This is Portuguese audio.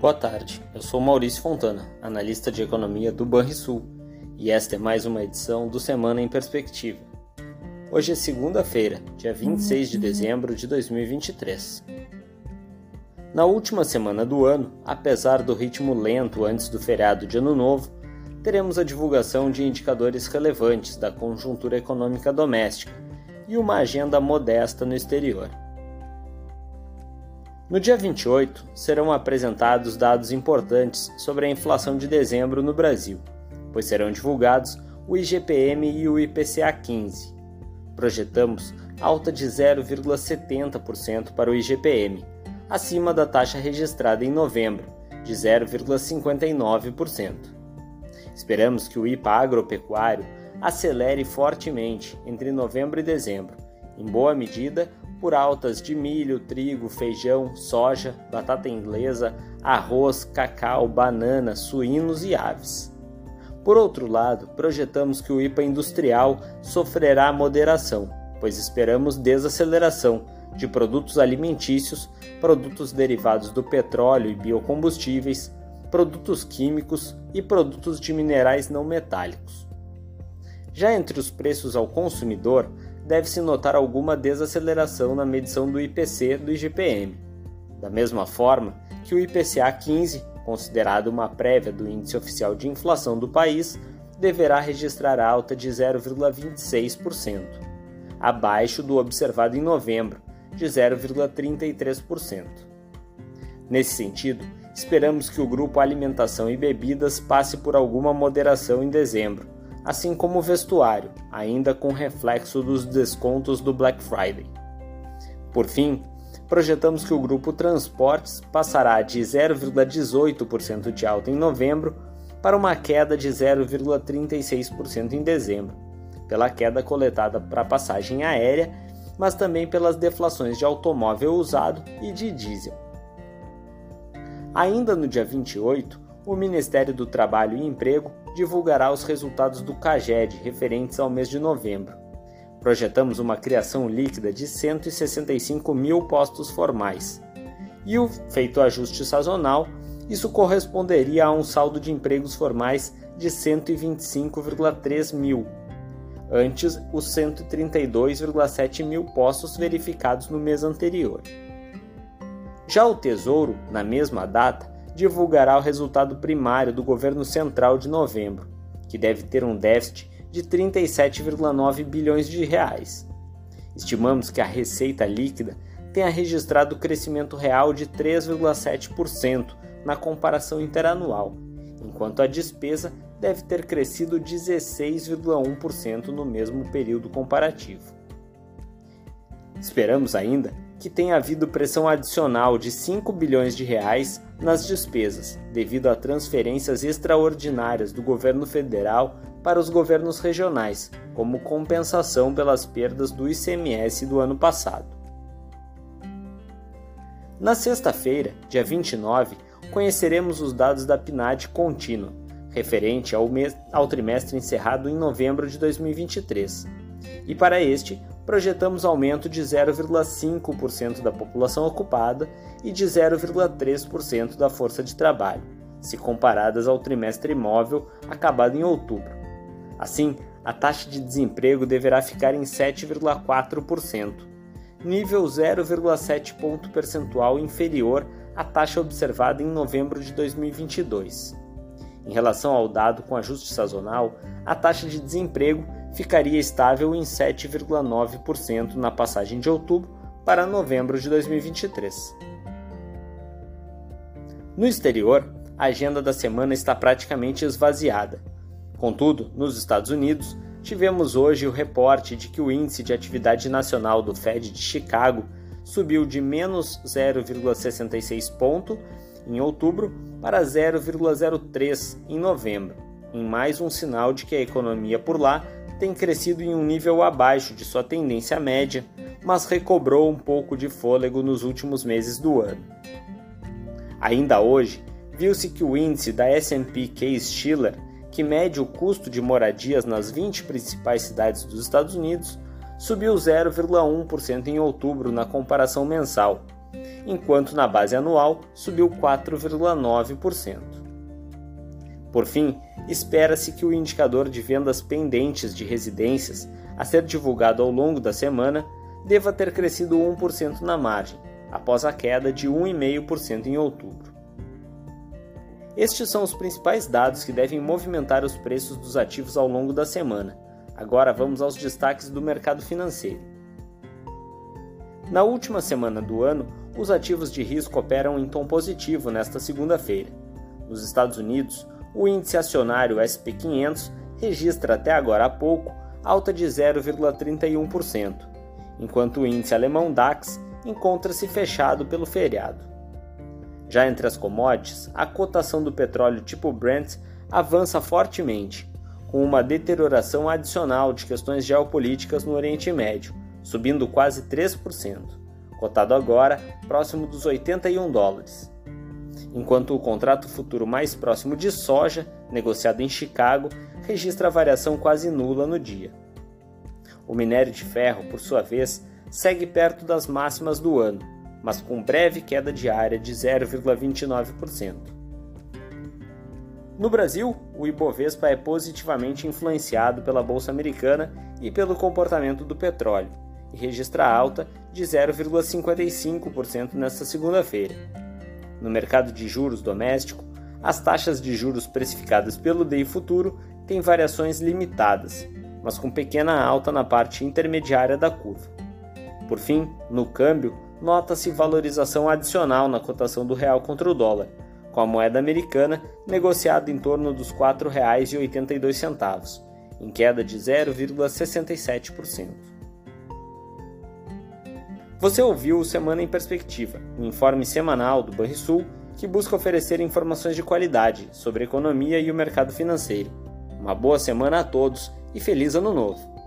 Boa tarde, eu sou Maurício Fontana, analista de economia do Banrisul, e esta é mais uma edição do Semana em Perspectiva. Hoje é segunda-feira, dia 26 de dezembro de 2023. Na última semana do ano, apesar do ritmo lento antes do feriado de Ano Novo, teremos a divulgação de indicadores relevantes da conjuntura econômica doméstica e uma agenda modesta no exterior. No dia 28, serão apresentados dados importantes sobre a inflação de dezembro no Brasil, pois serão divulgados o IGPM e o IPCA 15. Projetamos alta de 0,70% para o IGPM, acima da taxa registrada em novembro, de 0,59%. Esperamos que o IPA agropecuário acelere fortemente entre novembro e dezembro, em boa medida por altas de milho, trigo, feijão, soja, batata inglesa, arroz, cacau, banana, suínos e aves. Por outro lado, projetamos que o IPA industrial sofrerá moderação, pois esperamos desaceleração de produtos alimentícios, produtos derivados do petróleo e biocombustíveis, produtos químicos e produtos de minerais não metálicos. Já entre os preços ao consumidor, deve-se notar alguma desaceleração na medição do IPC do IGPM. Da mesma forma que o IPCA 15, considerado uma prévia do índice oficial de inflação do país, deverá registrar alta de 0,26%, abaixo do observado em novembro, de 0,33%. Nesse sentido, esperamos que o grupo Alimentação e Bebidas passe por alguma moderação em dezembro assim como o vestuário, ainda com reflexo dos descontos do Black Friday. Por fim, projetamos que o grupo Transportes passará de 0,18% de alta em novembro para uma queda de 0,36% em dezembro, pela queda coletada para passagem aérea, mas também pelas deflações de automóvel usado e de diesel. Ainda no dia 28, o Ministério do Trabalho e Emprego divulgará os resultados do CAGED referentes ao mês de novembro. Projetamos uma criação líquida de 165 mil postos formais. E o feito ajuste sazonal, isso corresponderia a um saldo de empregos formais de 125,3 mil, antes os 132,7 mil postos verificados no mês anterior. Já o Tesouro, na mesma data, divulgará o resultado primário do governo central de novembro, que deve ter um déficit de 37,9 bilhões de reais. Estimamos que a receita líquida tenha registrado crescimento real de 3,7% na comparação interanual, enquanto a despesa deve ter crescido 16,1% no mesmo período comparativo. Esperamos ainda que tenha havido pressão adicional de 5 bilhões de reais nas despesas, devido a transferências extraordinárias do governo federal para os governos regionais, como compensação pelas perdas do ICMS do ano passado. Na sexta-feira, dia 29, conheceremos os dados da PNAD contínua, referente ao, ao trimestre encerrado em novembro de 2023. E para este, projetamos aumento de 0,5% da população ocupada e de 0,3% da força de trabalho, se comparadas ao trimestre imóvel acabado em outubro. Assim, a taxa de desemprego deverá ficar em 7,4%, nível 0,7 ponto percentual inferior à taxa observada em novembro de 2022. Em relação ao dado com ajuste sazonal, a taxa de desemprego ficaria estável em 7,9% na passagem de outubro para novembro de 2023. No exterior, a agenda da semana está praticamente esvaziada. Contudo, nos Estados Unidos, tivemos hoje o reporte de que o índice de atividade nacional do Fed de Chicago subiu de menos 0,66 ponto em outubro para 0,03 em novembro, em mais um sinal de que a economia por lá tem crescido em um nível abaixo de sua tendência média, mas recobrou um pouco de fôlego nos últimos meses do ano. Ainda hoje, viu-se que o índice da S&P Case-Shiller, que mede o custo de moradias nas 20 principais cidades dos Estados Unidos, subiu 0,1% em outubro na comparação mensal, enquanto na base anual subiu 4,9%. Por fim, espera-se que o indicador de vendas pendentes de residências, a ser divulgado ao longo da semana, deva ter crescido 1% na margem, após a queda de 1,5% em outubro. Estes são os principais dados que devem movimentar os preços dos ativos ao longo da semana. Agora vamos aos destaques do mercado financeiro. Na última semana do ano, os ativos de risco operam em tom positivo nesta segunda-feira. Nos Estados Unidos, o índice acionário SP500 registra até agora há pouco alta de 0,31%, enquanto o índice alemão DAX encontra-se fechado pelo feriado. Já entre as commodities, a cotação do petróleo tipo Brent avança fortemente, com uma deterioração adicional de questões geopolíticas no Oriente Médio, subindo quase 3%, cotado agora próximo dos 81 dólares. Enquanto o contrato futuro mais próximo de soja, negociado em Chicago, registra variação quase nula no dia. O minério de ferro, por sua vez, segue perto das máximas do ano, mas com breve queda diária de 0,29%. No Brasil, o Ibovespa é positivamente influenciado pela bolsa americana e pelo comportamento do petróleo, e registra alta de 0,55% nesta segunda-feira. No mercado de juros doméstico, as taxas de juros precificadas pelo DEI Futuro têm variações limitadas, mas com pequena alta na parte intermediária da curva. Por fim, no câmbio, nota-se valorização adicional na cotação do real contra o dólar, com a moeda americana negociada em torno dos R$ 4,82, em queda de 0,67%. Você ouviu o Semana em Perspectiva, um informe semanal do Banrisul que busca oferecer informações de qualidade sobre a economia e o mercado financeiro. Uma boa semana a todos e feliz ano novo!